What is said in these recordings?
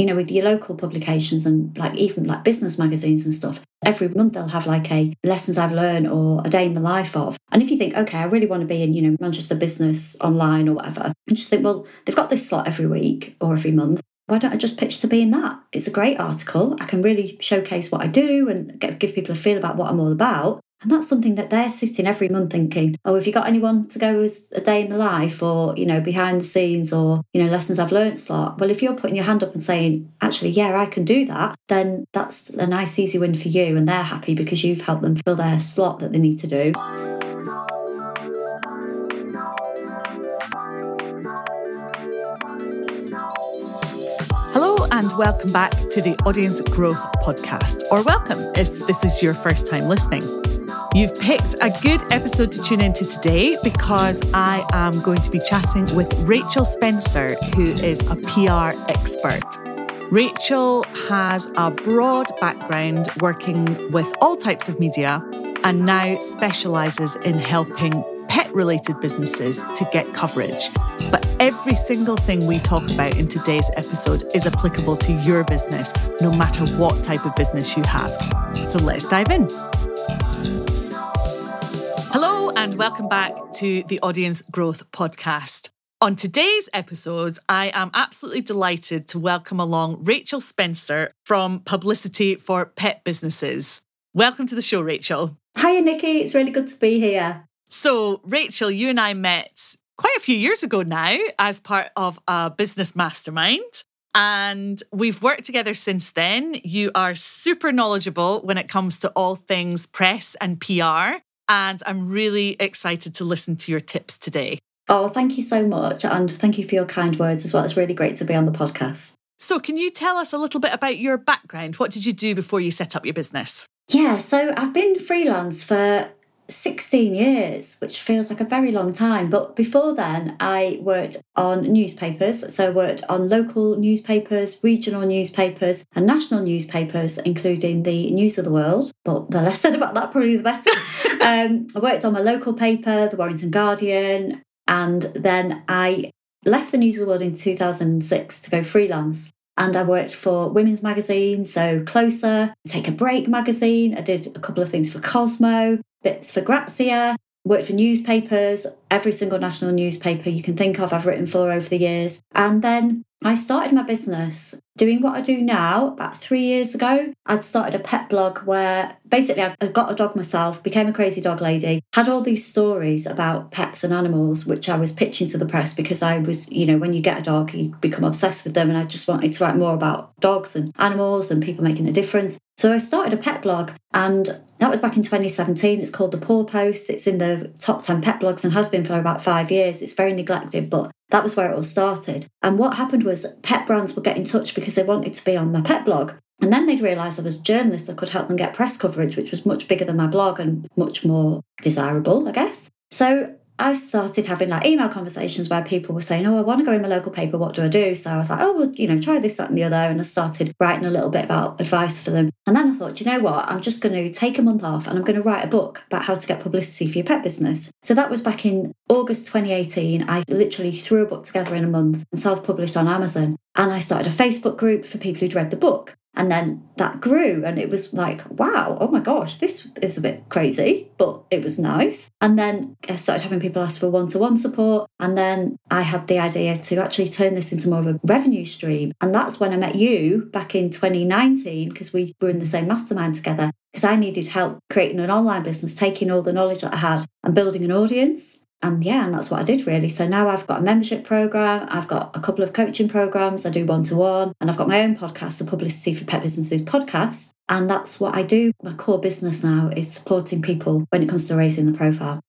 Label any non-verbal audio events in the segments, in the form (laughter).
you know, with your local publications and like even like business magazines and stuff, every month they'll have like a lessons I've learned or a day in the life of. And if you think, okay, I really want to be in, you know, Manchester Business Online or whatever, and just think, well, they've got this slot every week or every month. Why don't I just pitch to be in that? It's a great article. I can really showcase what I do and get, give people a feel about what I'm all about. And that's something that they're sitting every month thinking, oh, have you got anyone to go as a day in the life or, you know, behind the scenes or, you know, lessons I've learned slot? Well, if you're putting your hand up and saying, actually, yeah, I can do that, then that's a nice, easy win for you. And they're happy because you've helped them fill their slot that they need to do. And welcome back to the Audience Growth Podcast, or welcome if this is your first time listening. You've picked a good episode to tune into today because I am going to be chatting with Rachel Spencer, who is a PR expert. Rachel has a broad background working with all types of media and now specialises in helping pet related businesses to get coverage. But every single thing we talk about in today's episode is applicable to your business, no matter what type of business you have. So let's dive in. Hello, and welcome back to the Audience Growth Podcast. On today's episode, I am absolutely delighted to welcome along Rachel Spencer from Publicity for Pet Businesses. Welcome to the show, Rachel. Hiya, Niki. It's really good to be here. So, Rachel, you and I met quite a few years ago now as part of a business mastermind. And we've worked together since then. You are super knowledgeable when it comes to all things press and PR. And I'm really excited to listen to your tips today. Oh, thank you so much. And thank you for your kind words as well. It's really great to be on the podcast. So, can you tell us a little bit about your background? What did you do before you set up your business? Yeah, so I've been freelance for 16 years, which feels like a very long time. But before then, I worked on newspapers. So I worked on local newspapers, regional newspapers, and national newspapers, including the News of the World. But the less said about that, probably the better. (laughs) um, I worked on my local paper, the Warrington Guardian, and then I left the News of the World in 2006 to go freelance and I worked for women's magazines, so Closer, Take a Break magazine. I did a couple of things for Cosmo, bits for Grazia, worked for newspapers, every single national newspaper you can think of, I've written for over the years. And then I started my business doing what I do now about three years ago. I'd started a pet blog where basically I got a dog myself, became a crazy dog lady, had all these stories about pets and animals, which I was pitching to the press because I was, you know, when you get a dog, you become obsessed with them. And I just wanted to write more about dogs and animals and people making a difference. So I started a pet blog and that was back in 2017. It's called The Paw Post. It's in the top 10 pet blogs and has been for about five years. It's very neglected, but that was where it all started. And what happened was pet brands would get in touch because they wanted to be on my pet blog. And then they'd realise I was a journalist that could help them get press coverage, which was much bigger than my blog and much more desirable, I guess. So I started having like email conversations where people were saying, Oh, I want to go in my local paper. What do I do? So I was like, Oh, well, you know, try this, that, and the other. And I started writing a little bit about advice for them. And then I thought, you know what? I'm just going to take a month off and I'm going to write a book about how to get publicity for your pet business. So that was back in August 2018. I literally threw a book together in a month and self published on Amazon. And I started a Facebook group for people who'd read the book. And then that grew, and it was like, wow, oh my gosh, this is a bit crazy, but it was nice. And then I started having people ask for one to one support. And then I had the idea to actually turn this into more of a revenue stream. And that's when I met you back in 2019, because we were in the same mastermind together, because I needed help creating an online business, taking all the knowledge that I had and building an audience and yeah, and that's what I did really. So now I've got a membership program, I've got a couple of coaching programs, I do one to one, and I've got my own podcast, the Publicity for Pet Businesses podcast. And that's what I do. My core business now is supporting people when it comes to raising the profile.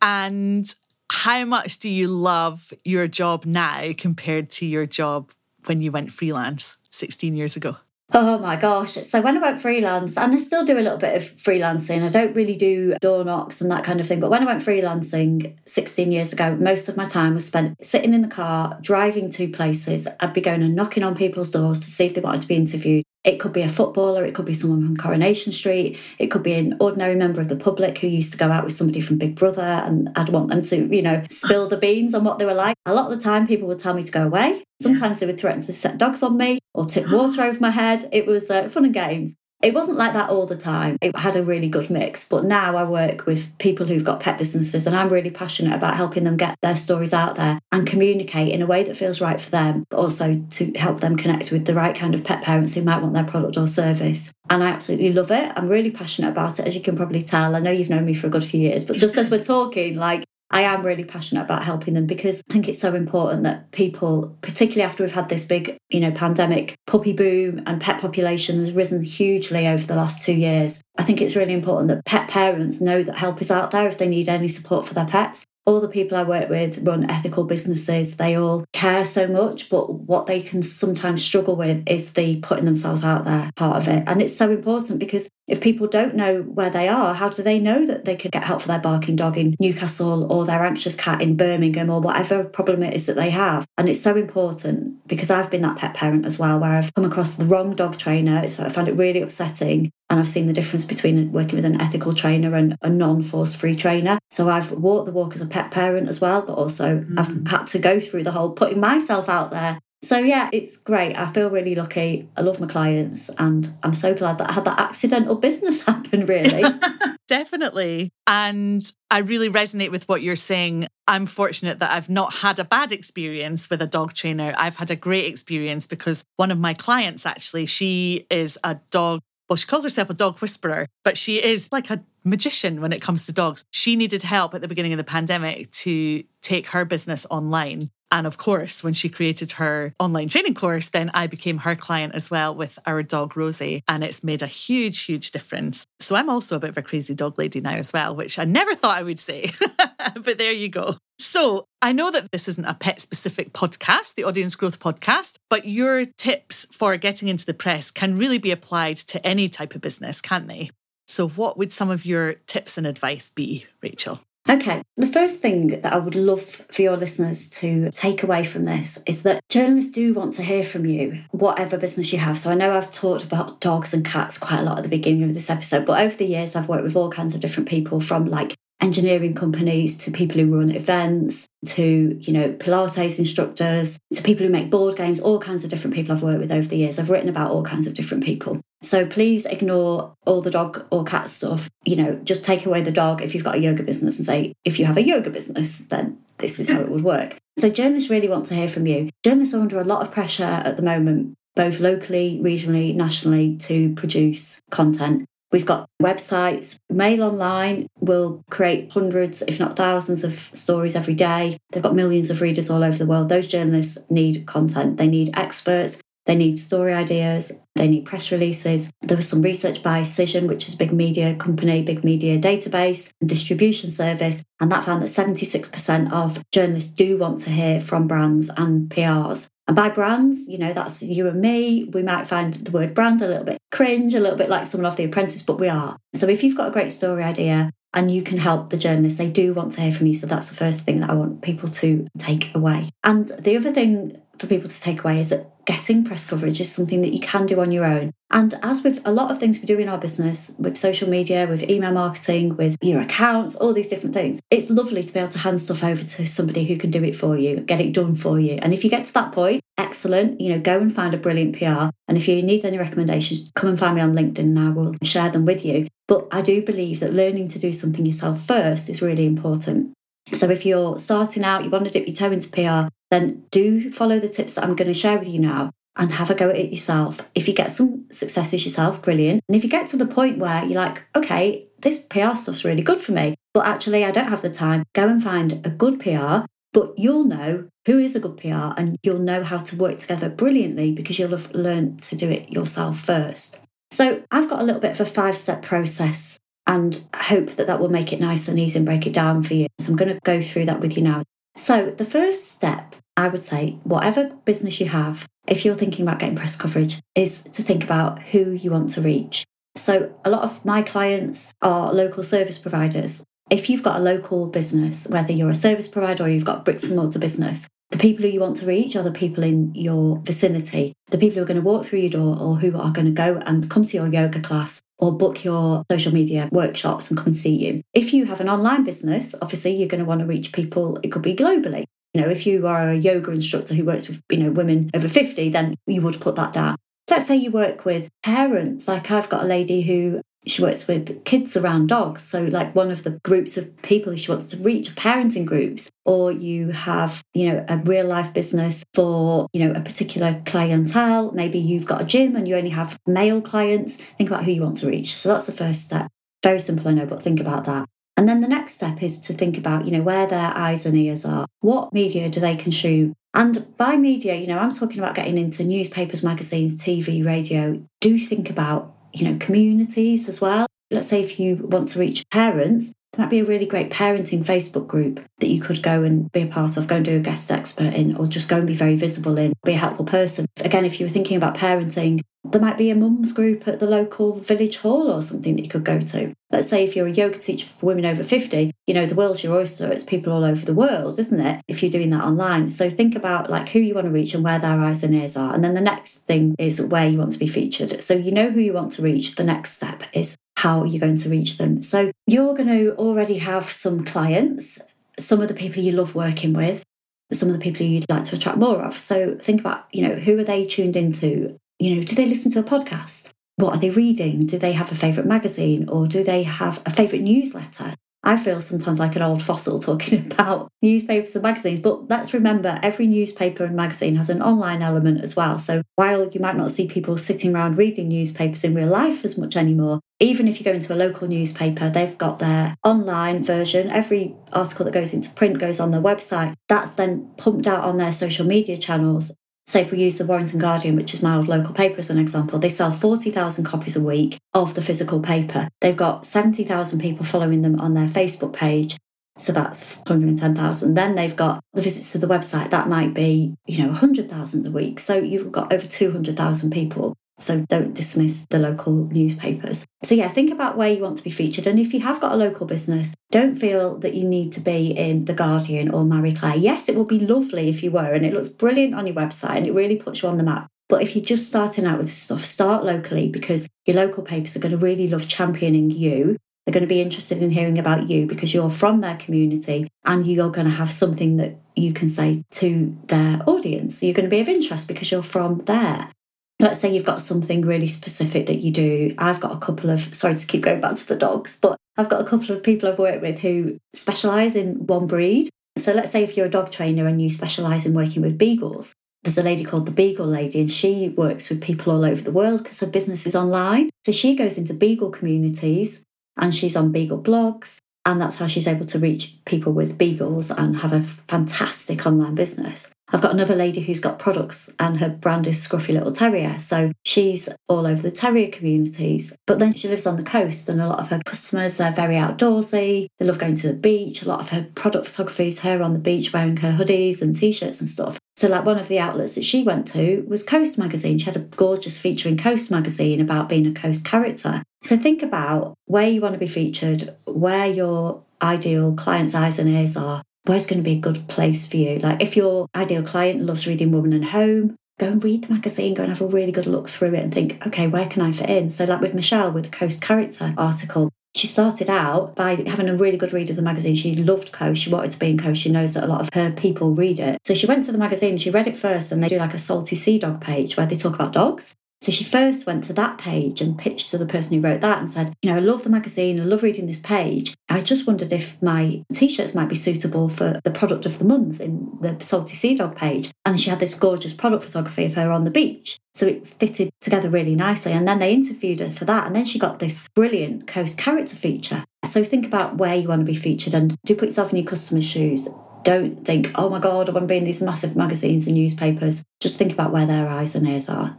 And how much do you love your job now compared to your job when you went freelance 16 years ago? Oh my gosh. So when I went freelance, and I still do a little bit of freelancing, I don't really do door knocks and that kind of thing. But when I went freelancing 16 years ago, most of my time was spent sitting in the car, driving to places. I'd be going and knocking on people's doors to see if they wanted to be interviewed. It could be a footballer, it could be someone from Coronation Street, it could be an ordinary member of the public who used to go out with somebody from Big Brother and I'd want them to, you know, spill the beans on what they were like. A lot of the time people would tell me to go away. Sometimes they would threaten to set dogs on me or tip water over my head. It was uh, fun and games. It wasn't like that all the time. It had a really good mix. But now I work with people who've got pet businesses and I'm really passionate about helping them get their stories out there and communicate in a way that feels right for them, but also to help them connect with the right kind of pet parents who might want their product or service. And I absolutely love it. I'm really passionate about it, as you can probably tell. I know you've known me for a good few years, but just as we're talking, like I am really passionate about helping them because I think it's so important that people, particularly after we've had this big, you know, pandemic, puppy boom and pet population has risen hugely over the last two years. I think it's really important that pet parents know that help is out there if they need any support for their pets all the people I work with run ethical businesses. They all care so much, but what they can sometimes struggle with is the putting themselves out there part of it. And it's so important because if people don't know where they are, how do they know that they could get help for their barking dog in Newcastle or their anxious cat in Birmingham or whatever problem it is that they have? And it's so important because I've been that pet parent as well, where I've come across the wrong dog trainer. It's, I found it really upsetting and I've seen the difference between working with an ethical trainer and a non force free trainer. So I've walked the walk as a pet parent as well, but also mm-hmm. I've had to go through the whole putting myself out there. So yeah, it's great. I feel really lucky. I love my clients and I'm so glad that I had that accidental business (laughs) happen, really. (laughs) Definitely. And I really resonate with what you're saying. I'm fortunate that I've not had a bad experience with a dog trainer. I've had a great experience because one of my clients actually, she is a dog well, she calls herself a dog whisperer, but she is like a magician when it comes to dogs. She needed help at the beginning of the pandemic to take her business online. And of course, when she created her online training course, then I became her client as well with our dog Rosie. And it's made a huge, huge difference. So I'm also a bit of a crazy dog lady now as well, which I never thought I would say. (laughs) but there you go. So I know that this isn't a pet specific podcast, the Audience Growth Podcast, but your tips for getting into the press can really be applied to any type of business, can't they? So, what would some of your tips and advice be, Rachel? Okay, the first thing that I would love for your listeners to take away from this is that journalists do want to hear from you, whatever business you have. So I know I've talked about dogs and cats quite a lot at the beginning of this episode, but over the years I've worked with all kinds of different people from like engineering companies to people who run events to you know pilates instructors to people who make board games all kinds of different people i've worked with over the years. I've written about all kinds of different people. So please ignore all the dog or cat stuff. You know just take away the dog. If you've got a yoga business and say if you have a yoga business then this is how it would work. So journalists really want to hear from you. Journalists are under a lot of pressure at the moment both locally regionally nationally to produce content We've got websites, Mail Online will create hundreds, if not thousands, of stories every day. They've got millions of readers all over the world. Those journalists need content, they need experts, they need story ideas, they need press releases. There was some research by Cision, which is a big media company, big media database and distribution service, and that found that 76% of journalists do want to hear from brands and PRs. And by brands, you know, that's you and me. We might find the word brand a little bit cringe, a little bit like someone off The Apprentice, but we are. So if you've got a great story idea and you can help the journalists, they do want to hear from you. So that's the first thing that I want people to take away. And the other thing for people to take away is that getting press coverage is something that you can do on your own. And as with a lot of things we do in our business, with social media, with email marketing, with your accounts, all these different things, it's lovely to be able to hand stuff over to somebody who can do it for you, get it done for you. And if you get to that point, excellent, you know, go and find a brilliant PR. And if you need any recommendations, come and find me on LinkedIn and I will share them with you. But I do believe that learning to do something yourself first is really important. So if you're starting out, you want to dip your toe into PR, then do follow the tips that I'm going to share with you now and have a go at it yourself. If you get some successes yourself, brilliant. And if you get to the point where you're like, okay, this PR stuff's really good for me, but actually I don't have the time, go and find a good PR. But you'll know who is a good PR and you'll know how to work together brilliantly because you'll have learned to do it yourself first. So I've got a little bit of a five step process and hope that that will make it nice and easy and break it down for you. So I'm going to go through that with you now. So the first step I would say, whatever business you have, if you're thinking about getting press coverage, is to think about who you want to reach. So, a lot of my clients are local service providers. If you've got a local business, whether you're a service provider or you've got bricks and mortar business, The people who you want to reach are the people in your vicinity, the people who are going to walk through your door or who are going to go and come to your yoga class or book your social media workshops and come and see you. If you have an online business, obviously you're going to want to reach people, it could be globally. You know, if you are a yoga instructor who works with, you know, women over 50, then you would put that down. Let's say you work with parents, like I've got a lady who she works with kids around dogs. So, like one of the groups of people she wants to reach, parenting groups, or you have, you know, a real life business for, you know, a particular clientele. Maybe you've got a gym and you only have male clients. Think about who you want to reach. So, that's the first step. Very simple, I know, but think about that. And then the next step is to think about, you know, where their eyes and ears are. What media do they consume? And by media, you know, I'm talking about getting into newspapers, magazines, TV, radio. Do think about you know, communities as well. Let's say if you want to reach parents, might be a really great parenting Facebook group that you could go and be a part of, go and do a guest expert in, or just go and be very visible in, be a helpful person. Again, if you were thinking about parenting, there might be a mums group at the local village hall or something that you could go to. Let's say if you're a yoga teacher for women over 50, you know, the world's your oyster. It's people all over the world, isn't it? If you're doing that online. So think about like who you want to reach and where their eyes and ears are. And then the next thing is where you want to be featured. So you know who you want to reach. The next step is how you're going to reach them. So you're going to already have some clients, some of the people you love working with, some of the people you'd like to attract more of. So think about, you know, who are they tuned into? You know, do they listen to a podcast? What are they reading? Do they have a favourite magazine or do they have a favourite newsletter? I feel sometimes like an old fossil talking (laughs) about newspapers and magazines, but let's remember every newspaper and magazine has an online element as well. So while you might not see people sitting around reading newspapers in real life as much anymore, even if you go into a local newspaper, they've got their online version. Every article that goes into print goes on their website. That's then pumped out on their social media channels say if we use the Warrington Guardian, which is my old local paper as an example, they sell 40,000 copies a week of the physical paper. They've got 70,000 people following them on their Facebook page. So that's 110,000. Then they've got the visits to the website. That might be, you know, 100,000 a week. So you've got over 200,000 people so don't dismiss the local newspapers. So, yeah, think about where you want to be featured. And if you have got a local business, don't feel that you need to be in The Guardian or Marie Claire. Yes, it would be lovely if you were, and it looks brilliant on your website and it really puts you on the map. But if you're just starting out with stuff, start locally because your local papers are going to really love championing you. They're going to be interested in hearing about you because you're from their community and you're going to have something that you can say to their audience. You're going to be of interest because you're from there let's say you've got something really specific that you do. I've got a couple of, sorry to keep going back to the dogs, but I've got a couple of people I've worked with who specialise in one breed. So let's say if you're a dog trainer and you specialise in working with beagles, there's a lady called the Beagle Lady, and she works with people all over the world because her business is online. So she goes into Beagle communities and she's on Beagle blogs. And that's how she's able to reach people with beagles and have a fantastic online business. I've got another lady who's got products and her brand is Scruffy Little Terrier. So she's all over the terrier communities. But then she lives on the coast and a lot of her customers are very outdoorsy. They love going to the beach. A lot of her product photography is her on the beach wearing her hoodies and t-shirts and stuff. So like one of the outlets that she went to was Coast Magazine. She had a gorgeous feature in Coast Magazine about being a coast character. So think about where you want to be featured, where your ideal client's eyes and ears are, where's going to be a good place for you? Like if your ideal client loves reading Woman and Home, go and read the magazine, go and have a really good look through it and think, okay, where can I fit in? So like with Michelle with the Coast Character article, she started out by having a really good read of the magazine. She loved Coast. She wanted to be in Coast. She knows that a lot of her people read it. So she went to the magazine, she read it first, and they do like a salty sea dog page where they talk about dogs. So she first went to that page and pitched to the person who wrote that and said, You know, I love the magazine, I love reading this page. I just wondered if my t shirts might be suitable for the product of the month in the Salty Sea Dog page. And she had this gorgeous product photography of her on the beach. So it fitted together really nicely. And then they interviewed her for that. And then she got this brilliant Coast character feature. So think about where you want to be featured and do put yourself in your customer's shoes don't think, oh my God, I want to be in these massive magazines and newspapers. Just think about where their eyes and ears are.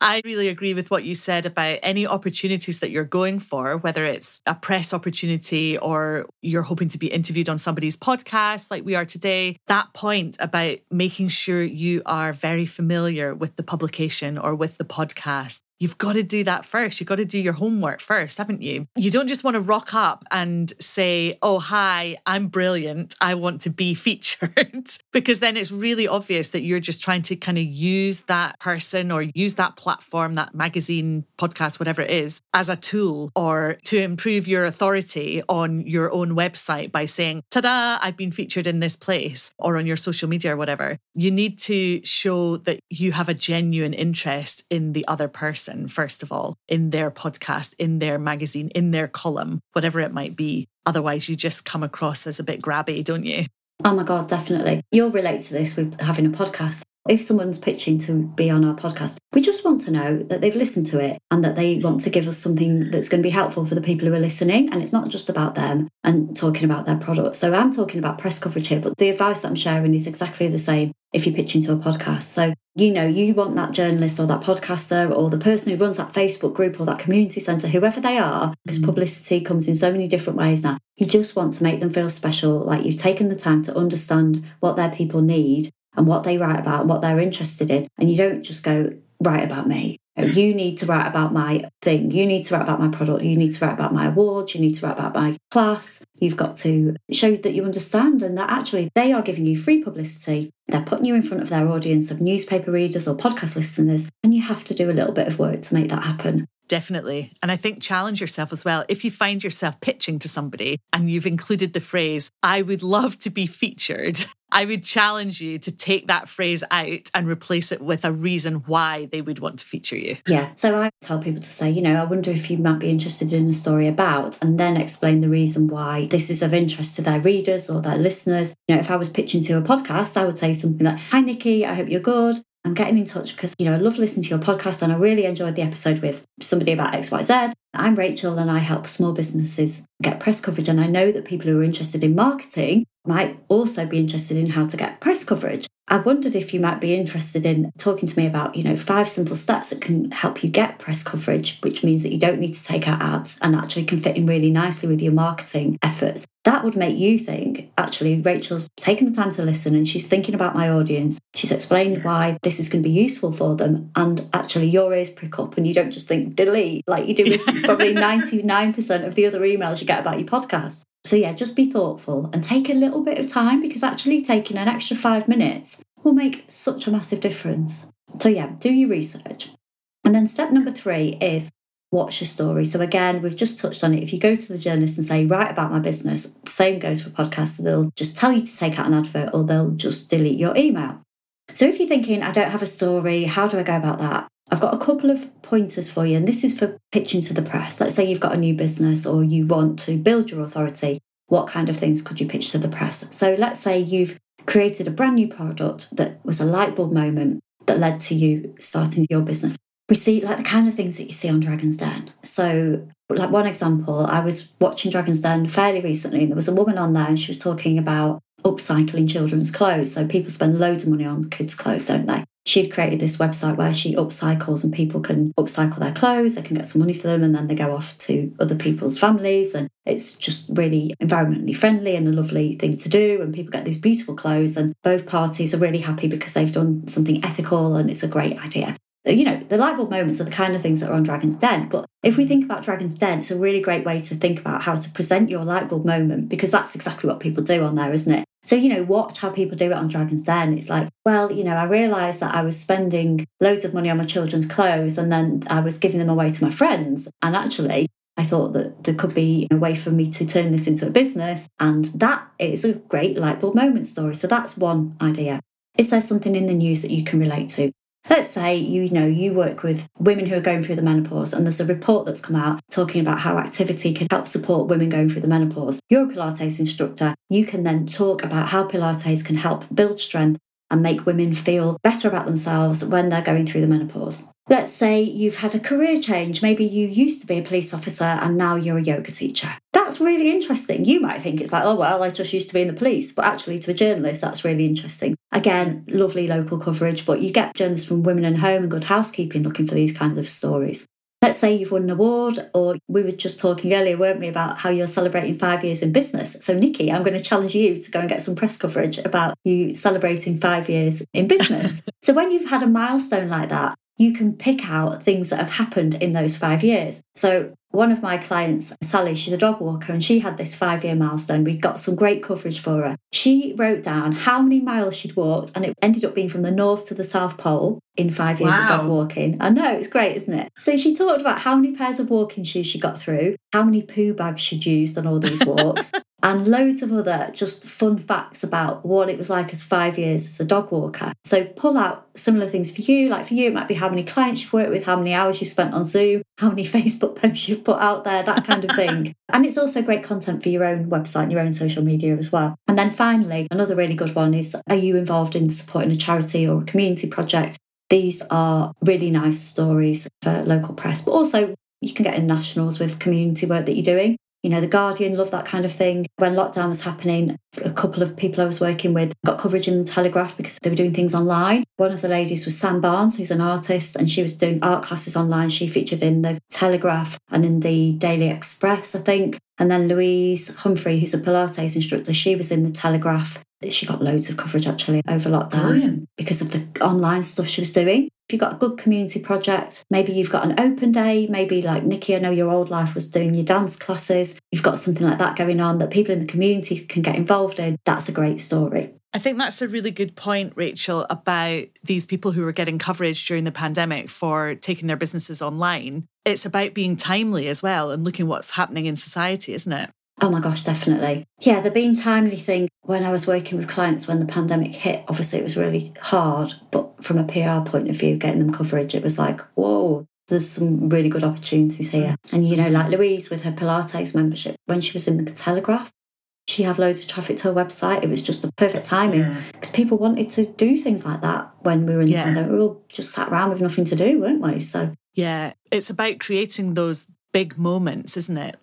I really agree with what you said about any opportunities that you're going for, whether it's a press opportunity or you're hoping to be interviewed on somebody's podcast like we are today. That point about making sure you are very familiar with the publication or with the podcast you've got to do that first. You've got to do your homework first, haven't you? You don't just want to rock up and say, Oh, hi, I'm brilliant. I want to be (laughs) featured. because then it's really obvious that you're just trying to kind of use that person or use that platform, that magazine, podcast, whatever it is, as a tool or to improve your authority on your own website by saying, Ta da, I've been featured in this place or on your social media or whatever. You need to show that you have a genuine interest in the other person, first of all, in their podcast, in their magazine, in their column, whatever it might be. Otherwise, you just come across as a bit grabby, don't you? Oh my God, definitely. You'll relate to this with having a podcast. If someone's pitching to be on our podcast, we just want to know that they've listened to it and that they want to give us something that's going to be helpful for the people who are listening. And it's not just about them and talking about their product. So I'm talking about press coverage here, but the advice I'm sharing is exactly the same if you pitch into a podcast. So, you know, you want that journalist or that podcaster or the person who runs that Facebook group or that community centre, whoever they are, because mm. publicity comes in so many different ways now. You just want to make them feel special, like you've taken the time to understand what their people need and what they write about and what they're interested in. And you don't just go, write about me. You need to write about my thing. You need to write about my product. You need to write about my awards. You need to write about my class. You've got to show that you understand and that actually they are giving you free publicity. They're putting you in front of their audience of newspaper readers or podcast listeners. And you have to do a little bit of work to make that happen. Definitely. And I think challenge yourself as well. If you find yourself pitching to somebody and you've included the phrase, I would love to be featured, (laughs) I would challenge you to take that phrase out and replace it with a reason why they would want to feature you. Yeah. So I tell people to say, you know, I wonder if you might be interested in a story about, and then explain the reason why this is of interest to their readers or their listeners. You know, if I was pitching to a podcast, I would say something like, Hi, Niki, I hope you're good. I'm getting in touch because, you know, I love listening to your podcast and I really enjoyed the episode with somebody about XYZ. I'm Rachel and I help small businesses get press coverage. And I know that people who are interested in marketing might also be interested in how to get press coverage. I wondered if you might be interested in talking to me about, you know, five simple steps that can help you get press coverage, which means that you don't need to take out ads and actually can fit in really nicely with your marketing efforts. That would make you think, actually, Rachel's taken the time to listen and she's thinking about my audience. She's explained why this is going to be useful for them. And actually, your ears prick up and you don't just think delete like you do with (laughs) probably 99% of the other emails you get about your podcast. So, yeah, just be thoughtful and take a little bit of time because actually taking an extra five minutes will make such a massive difference. So, yeah, do your research. And then step number three is watch your story. So, again, we've just touched on it. If you go to the journalist and say, write about my business, the same goes for podcasts. They'll just tell you to take out an advert or they'll just delete your email. So, if you're thinking, I don't have a story, how do I go about that? I've got a couple of pointers for you, and this is for pitching to the press. Let's say you've got a new business or you want to build your authority. What kind of things could you pitch to the press? So, let's say you've created a brand new product that was a light bulb moment that led to you starting your business. We see like the kind of things that you see on Dragon's Den. So, like one example, I was watching Dragon's Den fairly recently, and there was a woman on there, and she was talking about upcycling children's clothes. So people spend loads of money on kids' clothes, don't they? She'd created this website where she upcycles and people can upcycle their clothes, they can get some money for them, and then they go off to other people's families. And it's just really environmentally friendly and a lovely thing to do. And people get these beautiful clothes, and both parties are really happy because they've done something ethical and it's a great idea you know, the light bulb moments are the kind of things that are on Dragon's Den. But if we think about Dragon's Den, it's a really great way to think about how to present your light bulb moment because that's exactly what people do on there, isn't it? So, you know, watch how people do it on Dragon's Den. It's like, well, you know, I realised that I was spending loads of money on my children's clothes and then I was giving them away to my friends. And actually, I thought that there could be a way for me to turn this into a business. And that is a great light bulb moment story. So that's one idea. Is there something in the news that you can relate to? Let's say you know you work with women who are going through the menopause and there's a report that's come out talking about how activity can help support women going through the menopause. You're a Pilates instructor. You can then talk about how Pilates can help build strength and make women feel better about themselves when they're going through the menopause. Let's say you've had a career change. Maybe you used to be a police officer and now you're a yoga teacher. That's really interesting. You might think it's like, oh, well, I just used to be in the police. But actually, to a journalist, that's really interesting. Again, lovely local coverage, but you get journalists from Women and Home and Good Housekeeping looking for these kinds of stories. Let's say you've won an award, or we were just talking earlier, weren't we, about how you're celebrating five years in business. So, Niki, I'm going to challenge you to go and get some press coverage about you celebrating five years in business. (laughs) so, when you've had a milestone like that, you can pick out things that have happened in those five years. So one of my clients, Sally, she's a dog walker and she had this five year milestone. We got some great coverage for her. She wrote down how many miles she'd walked and it ended up being from the North to the South Pole in five years wow. of dog walking. I know, it's great, isn't it? So she talked about how many pairs of walking shoes she got through, how many poo bags she'd used on all these walks, (laughs) and loads of other just fun facts about what it was like as five years as a dog walker. So pull out similar things for you. Like for you, it might be how many clients you've worked with, how many hours you've spent on Zoom, how many (laughs) Facebook posts you've put out there, that kind of thing. (laughs) and it's also great content for your own website, and your own social media as well. And then finally, another really good one is are you involved in supporting a charity or a community project? These are really nice stories for local press, but also you can get in nationals with community work that you're doing. You know, The Guardian love that kind of thing. When lockdown was happening, a couple of people I was working with got coverage in the Telegraph because they were doing things online. One of the ladies was Sam Barnes, who's an artist, and she was doing art classes online. She featured in the Telegraph and in the Daily Express, I think. And then Louise Humphrey, who's a Pilates instructor, she was in the Telegraph. She got loads of coverage actually over lockdown Brilliant. because of the online stuff she was doing. If you've got a good community project, maybe you've got an open day, maybe like Niki, I know your old life was doing your dance classes. You've got something like that going on that people in the community can get involved in. That's a great story. I think that's a really good point, Rachel, about these people who were getting coverage during the pandemic for taking their businesses online. It's about being timely as well and looking what's happening in society, isn't it? Oh my gosh, definitely. Yeah, the being timely thing when I was working with clients when the pandemic hit, obviously it was really hard. But from a PR point of view, getting them coverage, it was like, whoa, there's some really good opportunities here. And, you know, like Louise with her Pilates membership, when she was in the Telegraph, she had loads of traffic to her website. It was just a perfect timing because yeah. people wanted to do things like that when we were in yeah. the pandemic. We all just sat around with nothing to do, weren't we? So, yeah, it's about creating those big moments, isn't it?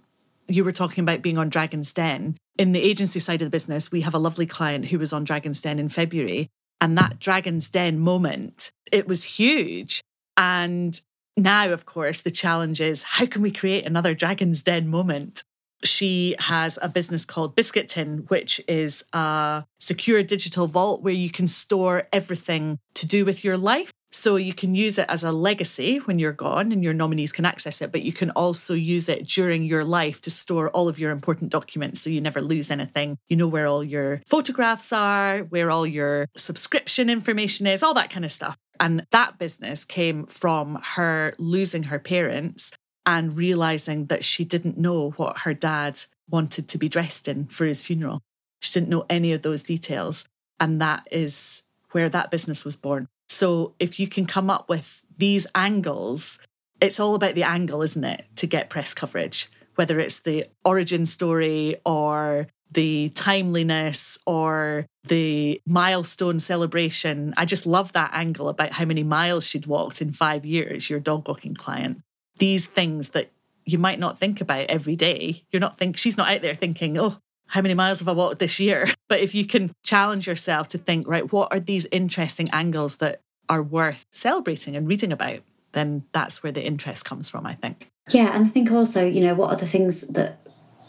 you were talking about being on Dragon's Den. In the agency side of the business, we have a lovely client who was on Dragon's Den in February. And that Dragon's Den moment, it was huge. And now, of course, the challenge is how can we create another Dragon's Den moment? She has a business called Biscuit Tin, which is a secure digital vault where you can store everything to do with your life. So you can use it as a legacy when you're gone and your nominees can access it, but you can also use it during your life to store all of your important documents so you never lose anything. You know where all your photographs are, where all your subscription information is, all that kind of stuff. And that business came from her losing her parents and realizing that she didn't know what her dad wanted to be dressed in for his funeral. She didn't know any of those details. And that is where that business was born. So if you can come up with these angles, it's all about the angle, isn't it, to get press coverage, whether it's the origin story or the timeliness or the milestone celebration. I just love that angle about how many miles she'd walked in five years, your dog walking client. These things that you might not think about every day. You're not think she's not out there thinking, oh, how many miles have I walked this year? (laughs) But if you can challenge yourself to think, right, what are these interesting angles that are worth celebrating and reading about, then that's where the interest comes from, I think. Yeah, and I think also, you know, what are the things that,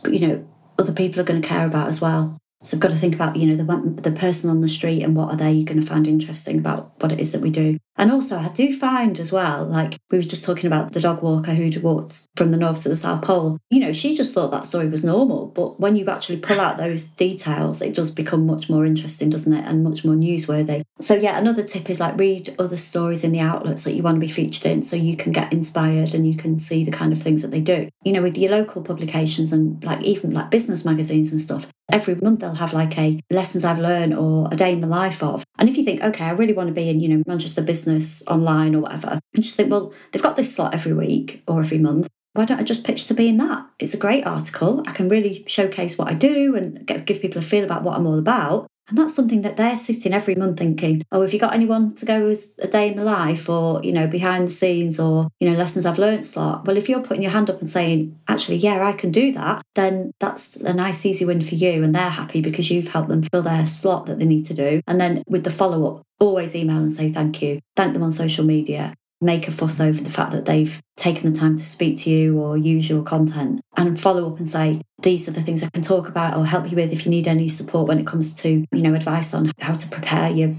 you know, other people are going to care about as well. So I've got to think about, you know, the the person on the street and what are they going to find interesting about what it is that we do. And also, I do find as well, like we were just talking about the dog walker who walked from the North to the South Pole. You know, she just thought that story was normal. But when you actually pull out those details, it does become much more interesting, doesn't it? And much more newsworthy. So, yeah, another tip is like read other stories in the outlets that you want to be featured in so you can get inspired and you can see the kind of things that they do. You know, with your local publications and like even like business magazines and stuff, every month they'll have like a lessons I've learned or a day in the life of. And if you think, okay, I really want to be in, you know, Manchester Business business online or whatever, and just think, well, they've got this slot every week or every month. Why don't I just pitch to be in that? It's a great article. I can really showcase what I do and get, give people a feel about what I'm all about. And that's something that they're sitting every month thinking, oh, have you got anyone to go as a day in the life or, you know, behind the scenes or, you know, lessons I've learned slot? Well, if you're putting your hand up and saying, actually, yeah, I can do that, then that's a nice, easy win for you. And they're happy because you've helped them fill their slot that they need to do. And then with the follow up, always email and say thank you. Thank them on social media. Make a fuss over the fact that they've taken the time to speak to you or use your content and follow up and say, these are the things I can talk about or help you with if you need any support when it comes to, you know, advice on how to prepare your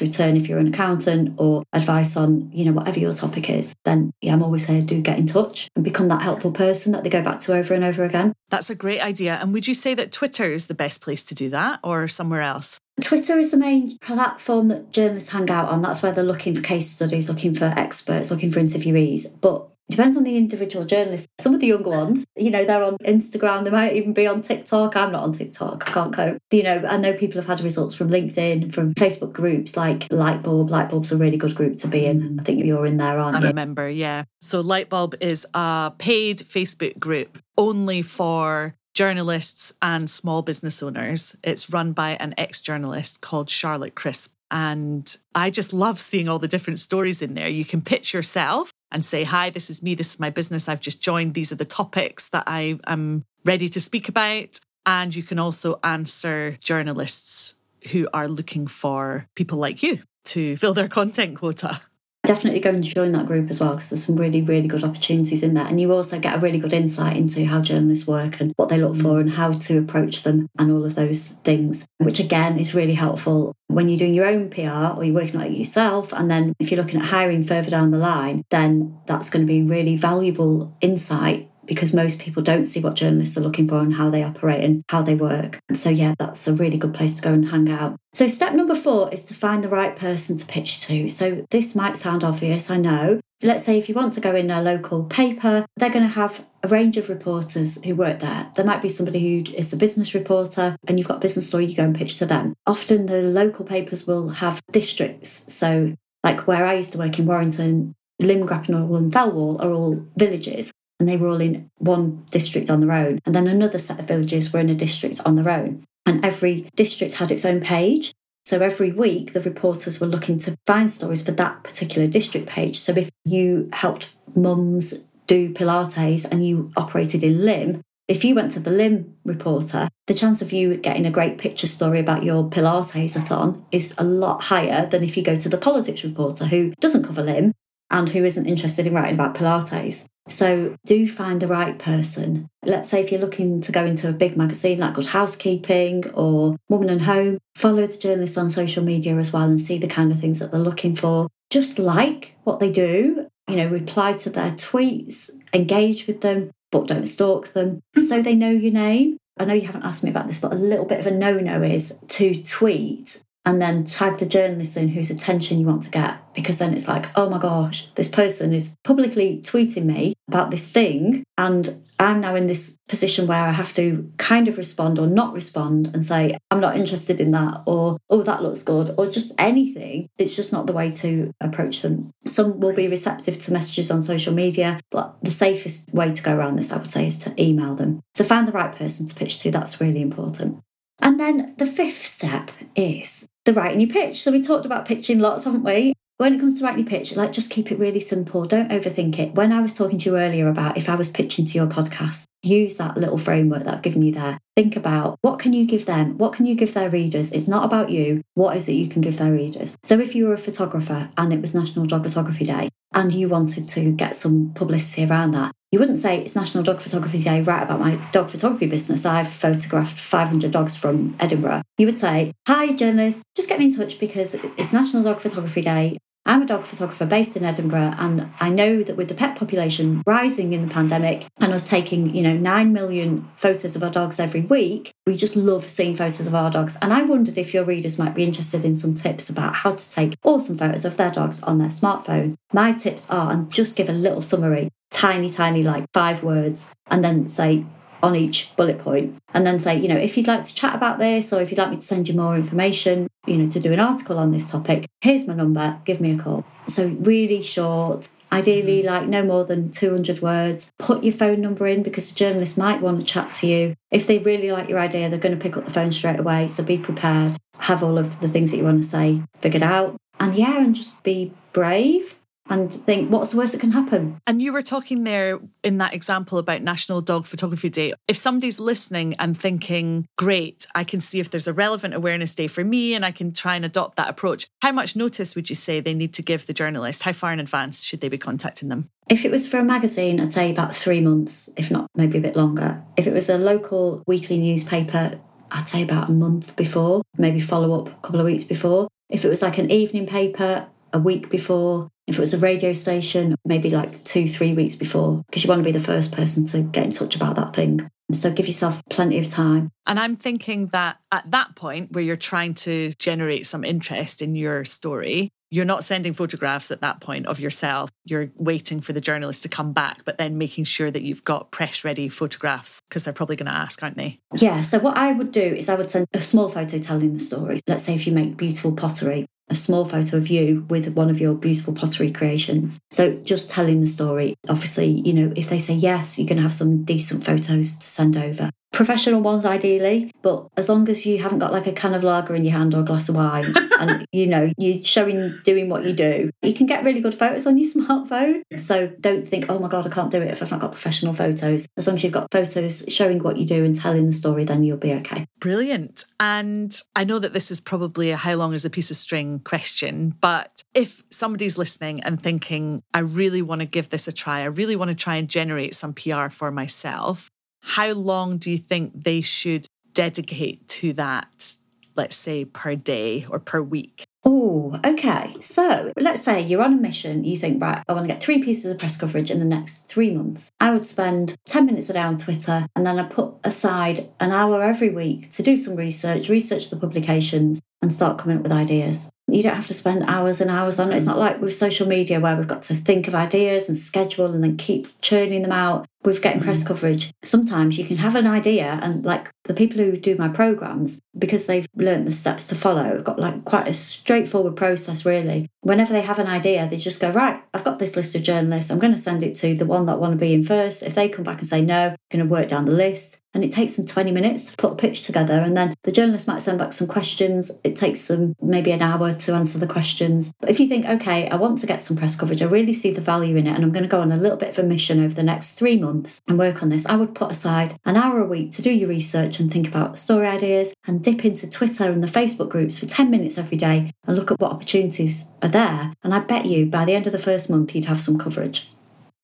tax return if you're an accountant or advice on, you know, whatever your topic is, then yeah, I'm always here, do get in touch and become that helpful person that they go back to over and over again. That's a great idea. And would you say that Twitter is the best place to do that or somewhere else? Twitter is the main platform that journalists hang out on. That's where they're looking for case studies, looking for experts, looking for interviewees. But depends on the individual journalist. Some of the younger ones, you know, they're on Instagram, they might even be on TikTok. I'm not on TikTok, I can't cope. You know, I know people have had results from LinkedIn, from Facebook groups like Lightbulb. Lightbulb's a really good group to be in. I think you're in there, aren't I you? I remember, yeah. So Lightbulb is a paid Facebook group only for journalists and small business owners. It's run by an ex journalist called Charlotte Crisp. And I just love seeing all the different stories in there. You can pitch yourself and say, Hi, this is me, this is my business, I've just joined, these are the topics that I am ready to speak about. And you can also answer journalists who are looking for people like you to fill their content quota definitely go and join that group as well because there's some really really good opportunities in there and you also get a really good insight into how journalists work and what they look mm. for and how to approach them and all of those things which again is really helpful when you're doing your own PR or you're working on it yourself. And then if you're looking at hiring further down the line then that's going to be really valuable insight because most people don't see what journalists are looking for and how they operate and how they work. And so, yeah, that's a really good place to go and hang out. So, step number four is to find the right person to pitch to. So, this might sound obvious, I know. Let's say if you want to go in a local paper, they're going to have a range of reporters who work there. There might be somebody who is a business reporter and you've got a business story, you go and pitch to them. Often the local papers will have districts. So, like where I used to work in Warrington, Lymm, Grappenhall, and Thelwall are all villages and they were all in one district on their own. And then another set of villages were in a district on their own. And every district had its own page. So every week, the reporters were looking to find stories for that particular district page. So if you helped mums do Pilates and you operated in Lymm, if you went to the Lymm reporter, the chance of you getting a great picture story about your Pilates-a-thon is a lot higher than if you go to the politics reporter who doesn't cover Lymm and who isn't interested in writing about Pilates. So do find the right person. Let's say if you're looking to go into a big magazine like Good Housekeeping or Woman and Home, follow the journalists on social media as well and see the kind of things that they're looking for. Just like what they do, you know, reply to their tweets, engage with them, but don't stalk them so they know your name. I know you haven't asked me about this, but a little bit of a no no is to tweet and then tag the journalist in whose attention you want to get because then it's like oh my gosh this person is publicly tweeting me about this thing and I'm now in this position where I have to kind of respond or not respond and say, I'm not interested in that, or oh, that looks good, or just anything. It's just not the way to approach them. Some will be receptive to messages on social media, but the safest way to go around this, I would say, is to email them. So find the right person to pitch to. That's really important. And then the fifth step is the writing your pitch. So we talked about pitching lots, haven't we? When it comes to writing your pitch, like just keep it really simple. Don't overthink it. When I was talking to you earlier about if I was pitching to your podcast, use that little framework that I've given you there. Think about what can you give them? What can you give their readers? It's not about you. What is it you can give their readers? So if you were a photographer and it was National Dog Photography Day and you wanted to get some publicity around that, you wouldn't say it's National Dog Photography Day, write about my dog photography business. I've photographed 500 dogs from Edinburgh. You would say, Hi, journalist, just get me in touch because it's National Dog Photography Day. I'm a dog photographer based in Edinburgh, and I know that with the pet population rising in the pandemic and us taking, you know, 9 million photos of our dogs every week, we just love seeing photos of our dogs. And I wondered if your readers might be interested in some tips about how to take awesome photos of their dogs on their smartphone. My tips are, and just give a little summary, tiny, tiny, like five words, and then say, on each bullet point and then say, you know, if you'd like to chat about this or if you'd like me to send you more information, you know, to do an article on this topic, here's my number, give me a call. So, really short, ideally mm-hmm. like no more than 200 words. Put your phone number in because the journalist might want to chat to you. If they really like your idea, they're going to pick up the phone straight away. So, be prepared, have all of the things that you want to say figured out. And yeah, and just be brave and think, what's the worst that can happen? And you were talking there in that example about National Dog Photography Day. If somebody's listening and thinking, great, I can see if there's a relevant awareness day for me and I can try and adopt that approach, how much notice would you say they need to give the journalist? How far in advance should they be contacting them? If it was for a magazine, I'd say about three months, if not maybe a bit longer. If it was a local weekly newspaper, I'd say about a month before, maybe follow up a couple of weeks before. If it was like an evening paper, a week before. If it was a radio station, maybe like two, three weeks before, because you want to be the first person to get in touch about that thing. So give yourself plenty of time. And I'm thinking that at that point where you're trying to generate some interest in your story, you're not sending photographs at that point of yourself. You're waiting for the journalist to come back, but then making sure that you've got press ready photographs because they're probably going to ask, aren't they? Yeah. So, what I would do is I would send a small photo telling the story. Let's say if you make beautiful pottery, a small photo of you with one of your beautiful pottery creations. So just telling the story. Obviously, you know, if they say yes, you're going to have some decent photos to send over professional ones ideally, but as long as you haven't got like a can of lager in your hand or a glass of wine (laughs) and you know you're showing doing what you do, you can get really good photos on your smartphone. So don't think, oh my god, I can't do it if I've not got professional photos. As long as you've got photos showing what you do and telling the story, then you'll be okay. Brilliant. And I know that this is probably a how long is a piece of string question, but if somebody's listening and thinking, I really want to give this a try, I really want to try and generate some PR for myself, how long do you think they should dedicate to that, let's say per day or per week? Oh, okay. So let's say you're on a mission, you think, right, I want to get three pieces of press coverage in the next three months. I would spend 10 minutes a day on Twitter and then I put aside an hour every week to do some research, research the publications, and start coming up with ideas. You don't have to spend hours and hours on it. It's not like with social media where we've got to think of ideas and schedule and then keep churning them out with getting press mm. coverage. Sometimes you can have an idea and like the people who do my programs, because they've learned the steps to follow, got like quite a straightforward process really. Whenever they have an idea, they just go, right, I've got this list of journalists. I'm going to send it to the one that want to be in first. If they come back and say no, I'm going to work down the list and it takes them 20 minutes to put a pitch together. And then the journalist might send back some questions. It takes them maybe an hour to answer the questions. But if you think okay i want to get some press coverage i really see the value in it and i'm going to go on a little bit of a mission over the next three months and work on this i would put aside an hour a week to do your research and think about story ideas and dip into twitter and the facebook groups for 10 minutes every day and look at what opportunities are there. And i bet you by the end of the first month you'd have some coverage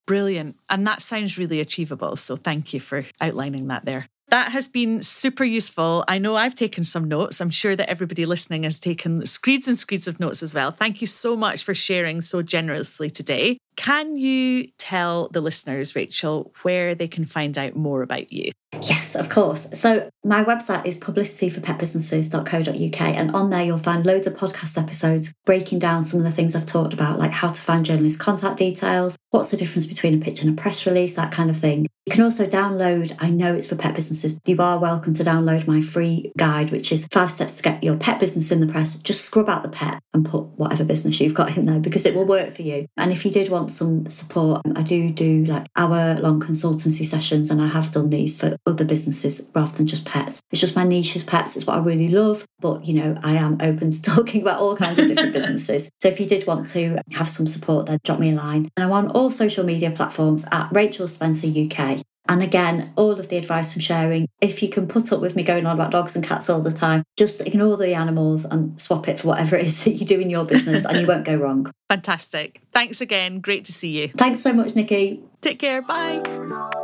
Brilliant. And that sounds really achievable. So thank you for outlining that there. That has been super useful. I know I've taken some notes. I'm sure that everybody listening has taken screeds and screeds of notes as well. Thank you so much for sharing so generously today. Can you tell the listeners, Rachel, where they can find out more about you? Yes, of course. So my website is publicityforpetbusinesses.co.uk and on there you'll find loads of podcast episodes breaking down some of the things I've talked about, like how to find journalist contact details, what's the difference between a pitch and a press release, that kind of thing. You can also download, I know it's for pet businesses, you are welcome to download my free guide, which is five steps to get your pet business in the press. Just scrub out the pet and put whatever business you've got in there because it will work for you. And if you did want some support, um, I do do like hour long consultancy sessions and I have done these for other businesses rather than just pets. It's just my niche is pets, it's what I really love. But, you know, I am open to (laughs) talking about all kinds of different (laughs) businesses. So if you did want to have some support, then drop me a line. And I'm on all social media platforms at Rachel Spencer UK. And again, all of the advice I'm sharing, if you can put up with me going on about dogs and cats all the time, just ignore the animals and swap it for whatever (laughs) it is that you do in your business and you won't go wrong. Fantastic. Thanks again. Great to see you. Thanks so much, Niki. Take care. Bye.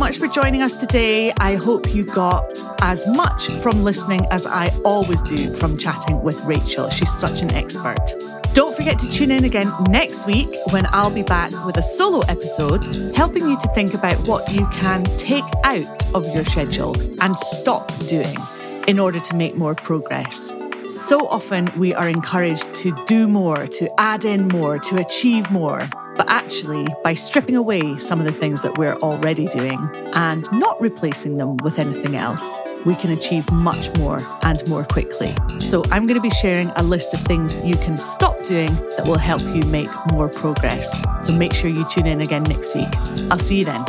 Much for joining us today. I hope you got as much from listening as I always do from chatting with Rachel. She's such an expert. Don't forget to tune in again next week when I'll be back with a solo episode helping you to think about what you can take out of your schedule and stop doing in order to make more progress. So often we are encouraged to do more, to add in more, to achieve more. But actually, by stripping away some of the things that we're already doing and not replacing them with anything else, we can achieve much more and more quickly. So, I'm going to be sharing a list of things you can stop doing that will help you make more progress. So, make sure you tune in again next week. I'll see you then.